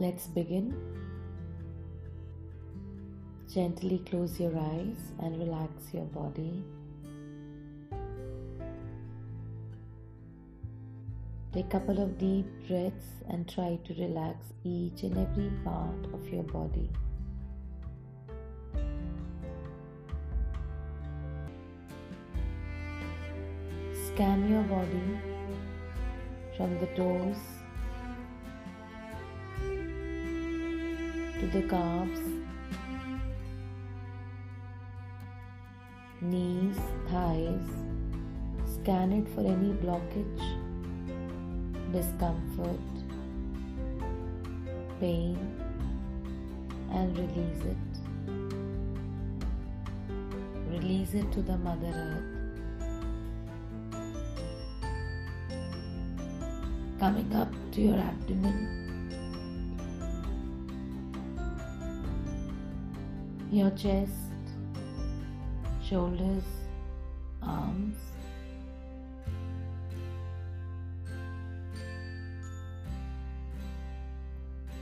Let's begin. Gently close your eyes and relax your body. Take a couple of deep breaths and try to relax each and every part of your body. Scan your body from the toes to the calves, knees, thighs. Scan it for any blockage, discomfort, pain, and release it. Release it to the Mother Earth. Coming up to your abdomen. Your chest, shoulders, arms.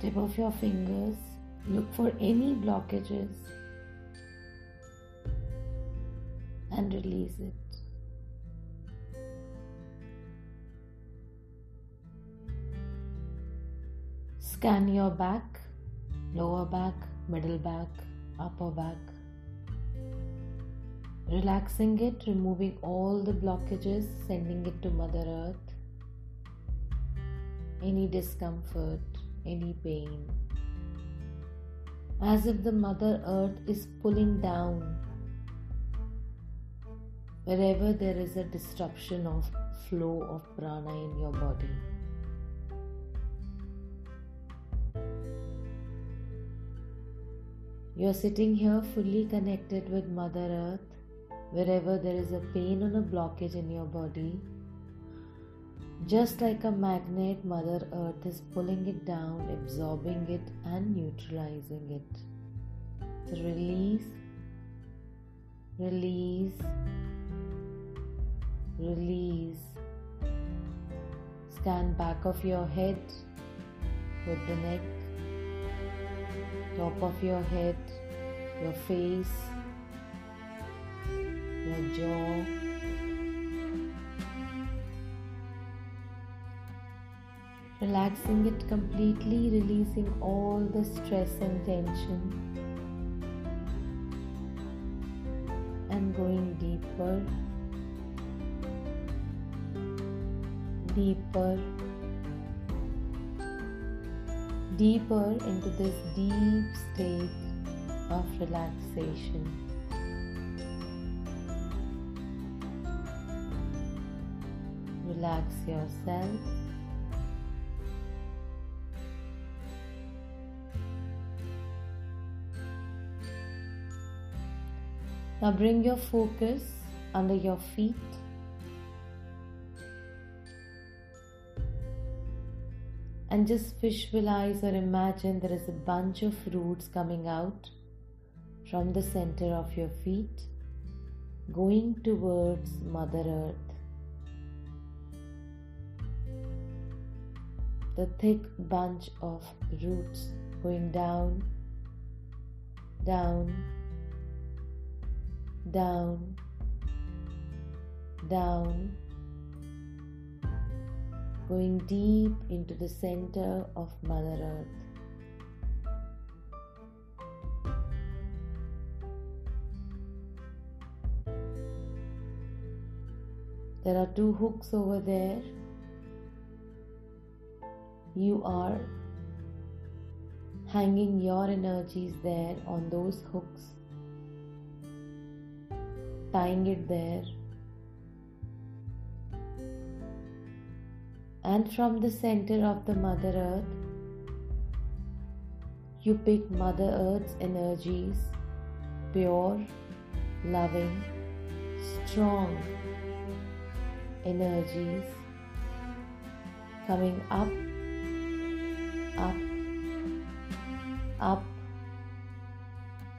Tip of your fingers, look for any blockages and release it. Scan your back, lower back, middle back, upper back. Relaxing it, removing all the blockages, sending it to Mother Earth. Any discomfort, any pain. As if the Mother Earth is pulling down wherever there is a disruption of flow of prana in your body. You are sitting here fully connected with Mother Earth. Wherever there is a pain or a blockage in your body, just like a magnet, Mother Earth is pulling it down, absorbing it, and neutralizing it. So release, release, release. Scan back of your head with the neck top of your head, your face, your jaw. Relaxing it completely, releasing all the stress and tension, and going deeper, deeper deeper into this deep state of relaxation. Relax yourself. Now bring your focus under your feet and just visualize or imagine there is a bunch of roots coming out from the center of your feet going towards Mother Earth. The thick bunch of roots going down, down, down, down going deep into the center of Mother Earth. There are two hooks over there. You are hanging your energies there on those hooks, tying it there and from the center of the Mother Earth, you pick Mother Earth's energies, pure, loving, strong energies coming up, up, up,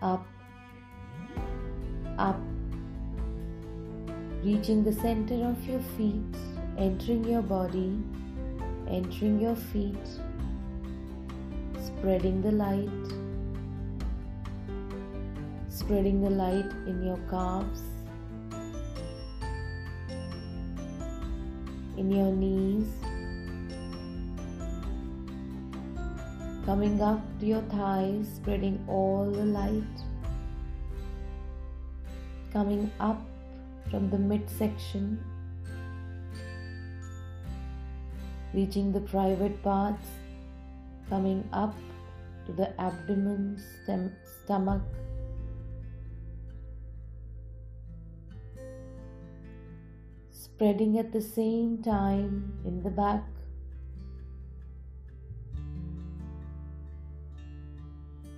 up, up, reaching the center of your feet entering your body, entering your feet, spreading the light, spreading the light in your calves, in your knees, coming up to your thighs, spreading all the light, coming up from the midsection, reaching the private parts, coming up to the abdomen, stem, stomach. Spreading at the same time in the back.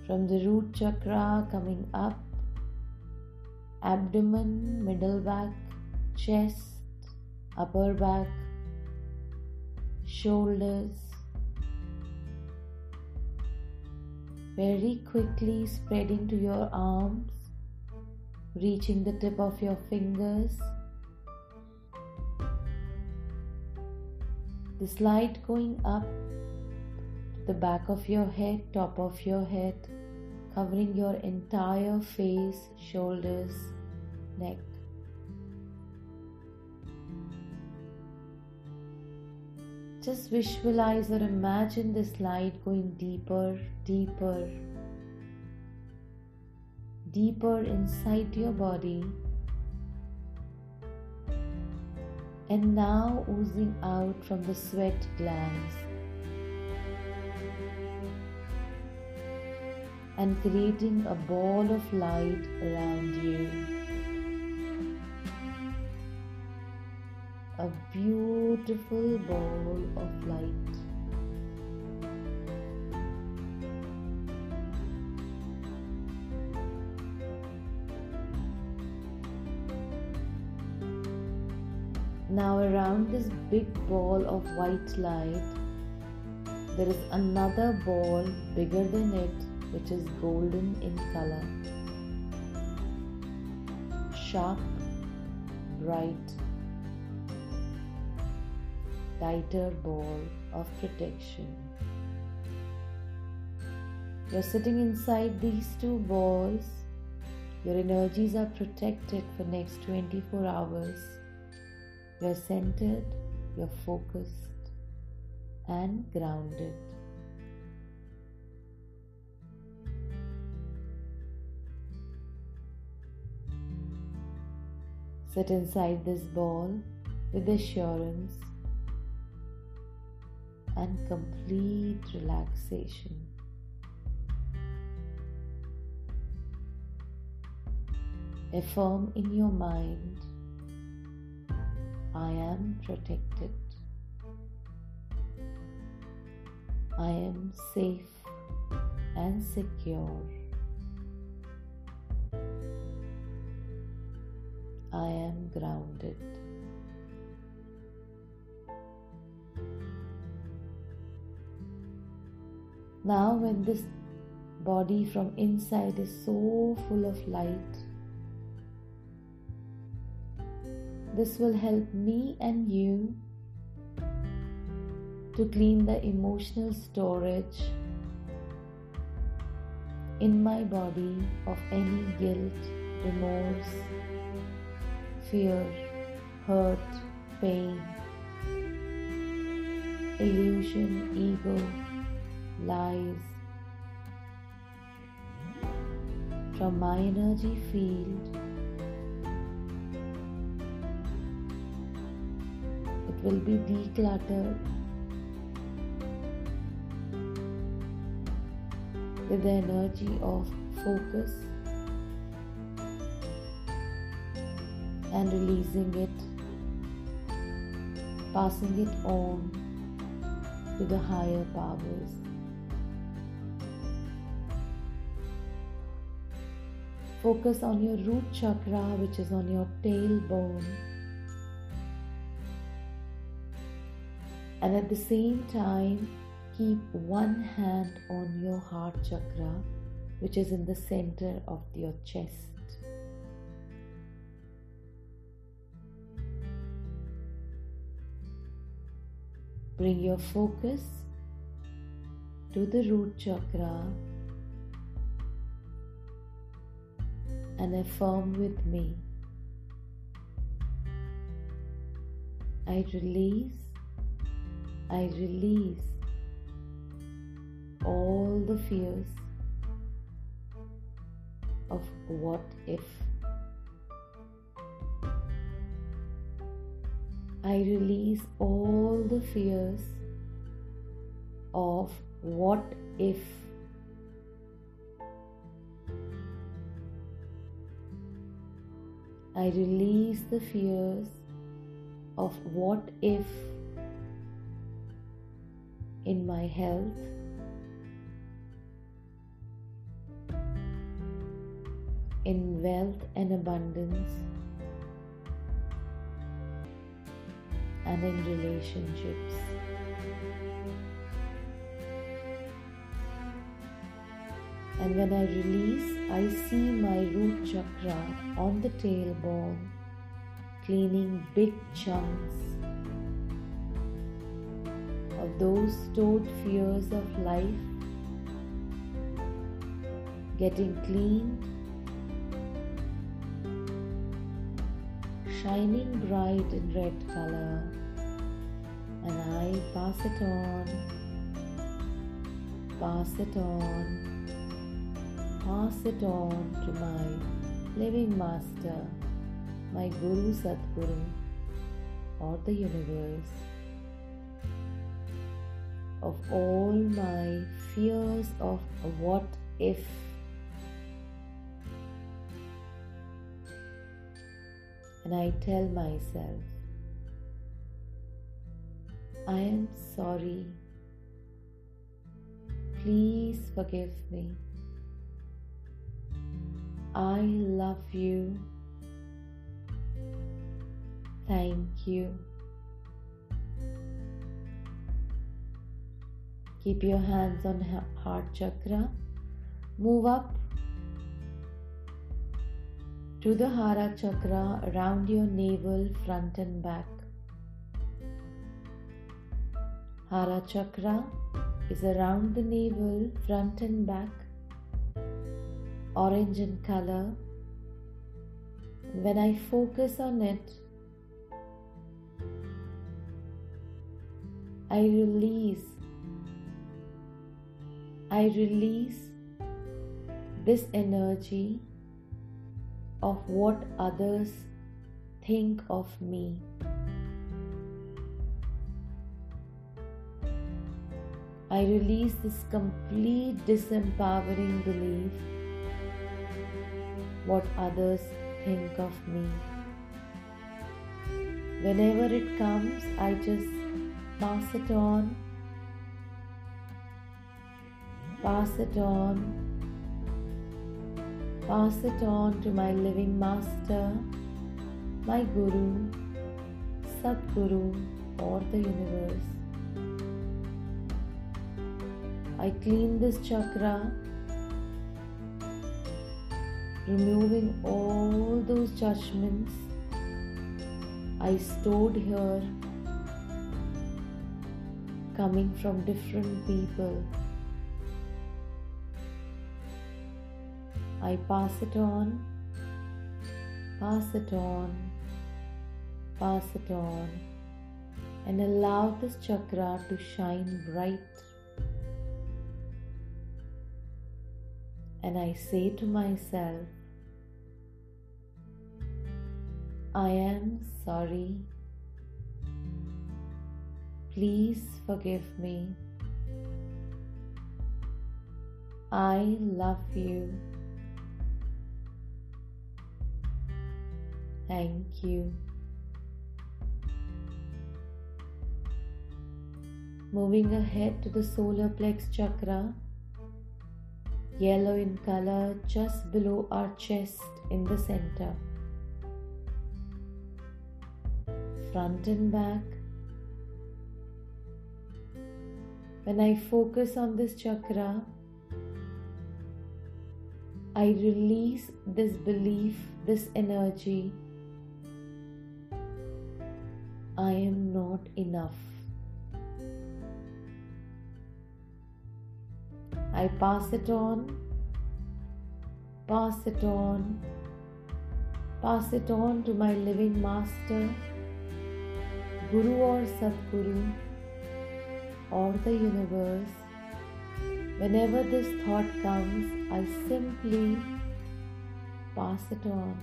From the root chakra coming up, abdomen, middle back, chest, upper back, shoulders. Very quickly spreading to your arms, reaching the tip of your fingers. This light going up to the back of your head, top of your head, covering your entire face, shoulders, neck. Just visualize or imagine this light going deeper, deeper, deeper inside your body. And now oozing out from the sweat glands and creating a ball of light around you. A beautiful ball of light. Now, around this big ball of white light, there is another ball bigger than it which is golden in color. Sharp, bright, tighter ball of protection. You're sitting inside these two balls. Your energies are protected for next 24 hours. You're centered, you're focused and grounded. Sit inside this ball with assurance and complete relaxation. Affirm in your mind I am protected. I am safe and secure. I am grounded. Now, when this body from inside is so full of light, this will help me and you to clean the emotional storage in my body of any guilt, remorse, fear, hurt, pain, illusion, ego, lies. From my energy field, it will be decluttered with the energy of focus and releasing it, passing it on to the higher powers. Focus on your root chakra, which is on your tailbone. And at the same time, keep one hand on your heart chakra, which is in the center of your chest. Bring your focus to the root chakra and affirm with me. I release, I release all the fears of what if. I release all the fears of what if. I release the fears of what if in my health, in wealth and abundance, and in relationships. And when I release, I see my root chakra on the tailbone, cleaning big chunks of those stored fears of life, getting cleaned, shining bright in red color, and I pass it on, pass it on pass it on to my living master, my Guru Sadguru, or the universe. Of all my fears of what if. And I tell myself, I am sorry. Please forgive me. I love you. Thank you. Keep your hands on heart chakra. Move up to the Hara chakra around your navel, front and back. Hara chakra is around the navel, front and back orange in color. When I focus on it, I release. I release this energy of what others think of me. I release this complete disempowering belief what others think of me. Whenever it comes, I just pass it on, pass it on, pass it on to my living master, my Guru, Sadguru, or the universe. I clean this chakra removing all those judgments I stored here coming from different people. I pass it on, pass it on, pass it on, and allow this chakra to shine bright. And I say to myself, I am sorry. Please forgive me. I love you. Thank you. Moving ahead to the solar plex chakra, yellow in color just below our chest in the center. Front and back. When I focus on this chakra, I release this belief, this energy. I am not enough. I pass it on, pass it on, pass it on to my living master, Guru or Sadguru, or the universe. Whenever this thought comes, I simply pass it on.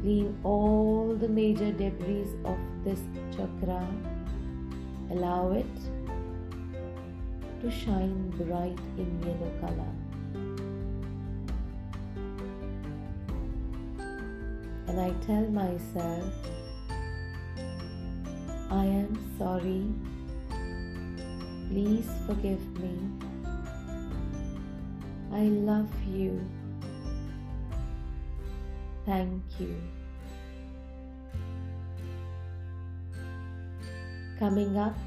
Clean all the major debris of this chakra. Allow it to shine bright in yellow color. And I tell myself, I am sorry. Please forgive me. I love you. Thank you. Coming up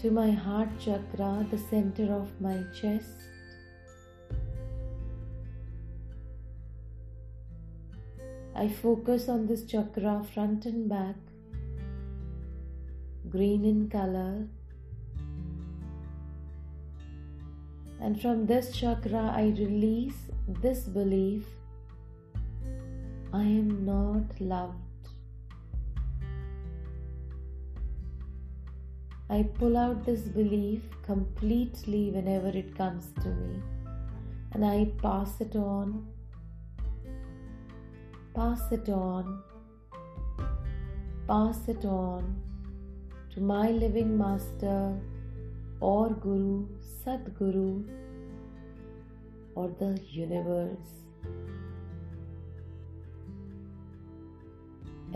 to my heart chakra, the center of my chest. I focus on this chakra front and back, green in color. And from this chakra, I release this belief I am not loved. I pull out this belief completely whenever it comes to me and I pass it on, pass it on, pass it on to my living master or Guru, Sadguru, or the universe.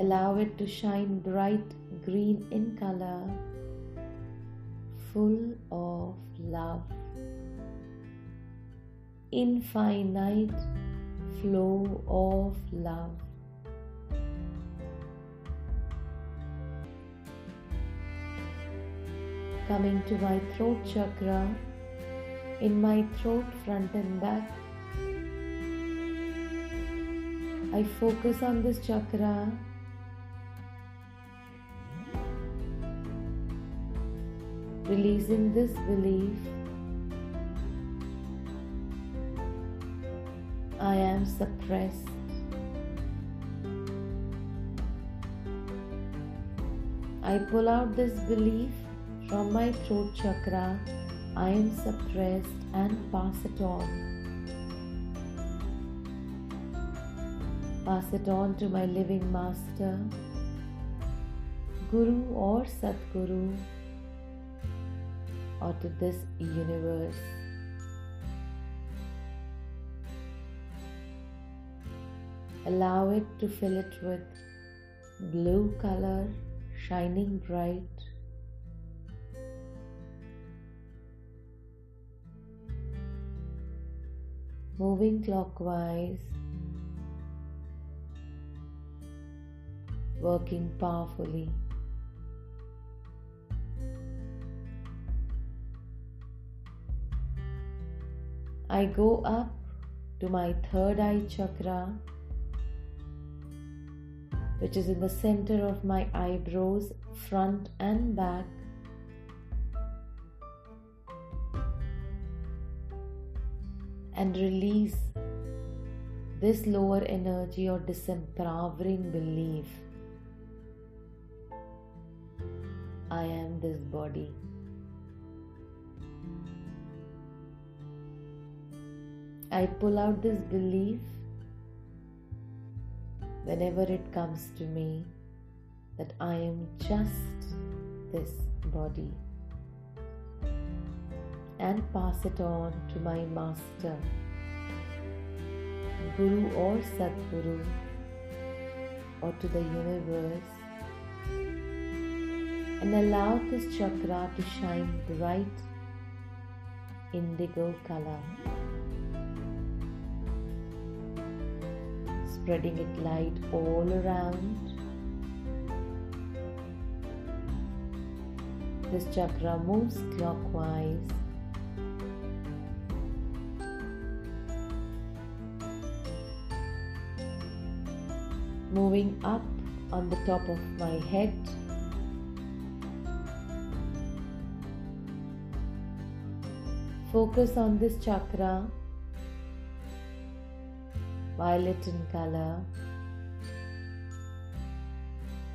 Allow it to shine bright green in color full of love. Infinite flow of love. Coming to my throat chakra, in my throat, front and back. I focus on this chakra releasing this belief. I am suppressed. I pull out this belief from my throat chakra. I am suppressed and pass it on. Pass it on to my living master, Guru or Sadguru or to this universe. Allow it to fill it with blue color, shining bright. Moving clockwise, working powerfully. I go up to my third eye chakra, which is in the center of my eyebrows, front and back. And release this lower energy or disempowering belief. I am this body. I pull out this belief whenever it comes to me that I am just this body and pass it on to my master, Guru or Sadguru, or to the universe, and allow this chakra to shine bright indigo color. spreading it light all around. This chakra moves clockwise. Moving up on the top of my head. Focus on this chakra violet in color,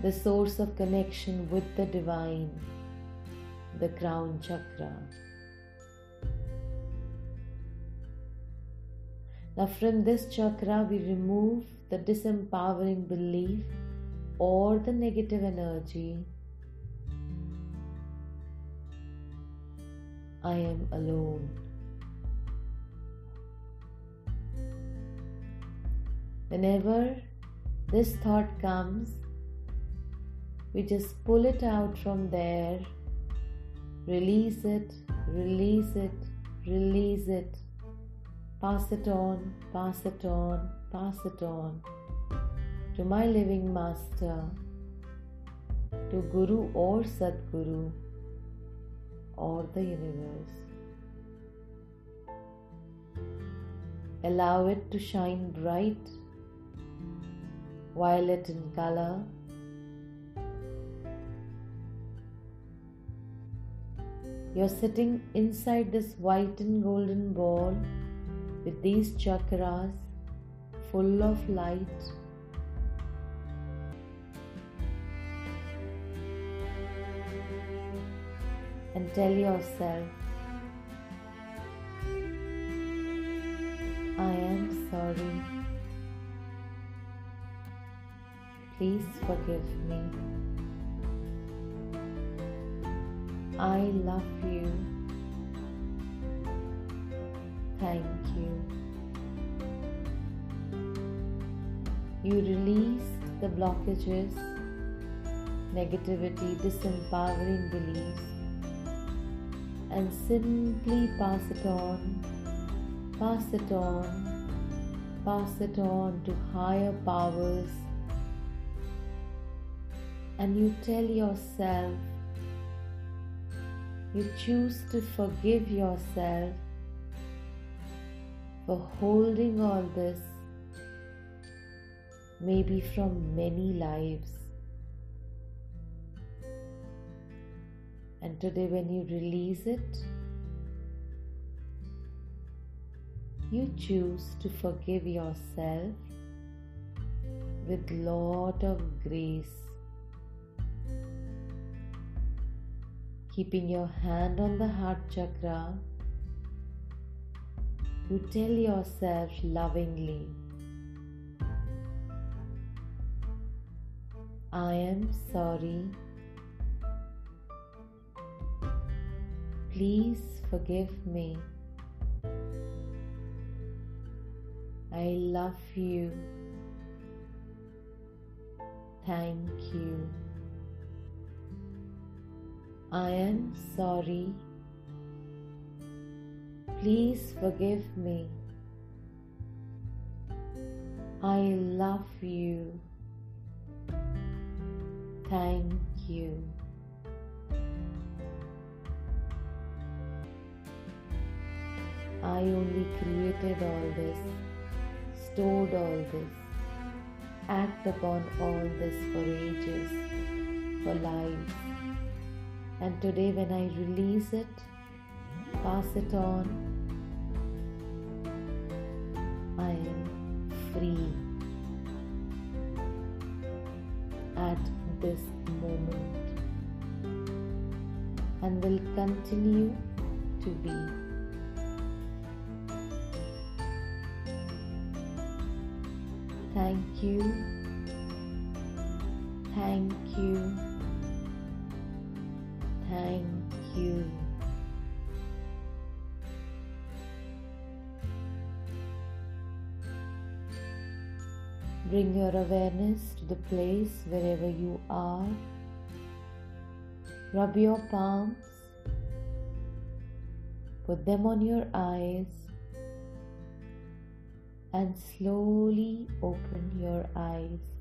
the source of connection with the divine, the crown chakra. Now, from this chakra, we remove the disempowering belief or the negative energy. I am alone. Whenever this thought comes, we just pull it out from there, release it, release it, release it, pass it on, pass it on, pass it on to my living master, to Guru or Sadguru or the universe. Allow it to shine bright, violet in color. You're sitting inside this white and golden ball with these chakras full of light and tell yourself, I am sorry. Please forgive me. I love you. Thank you. You release the blockages, negativity, disempowering beliefs and simply pass it on, pass it on, pass it on to higher powers. And you tell yourself, you choose to forgive yourself for holding all this, maybe from many lives. And today, when you release it, you choose to forgive yourself with lot of grace keeping your hand on the heart chakra you tell yourself lovingly i am sorry Please forgive me. I love you. Thank you. I am sorry. Please forgive me. I love you. Thank you. I only created all this, stored all this, act upon all this for ages, for lives. And today, when I release it, pass it on, I am free at this moment and will continue to be. Thank you. Thank you. Thank you. Bring your awareness to the place wherever you are. Rub your palms. Put them on your eyes and slowly open your eyes.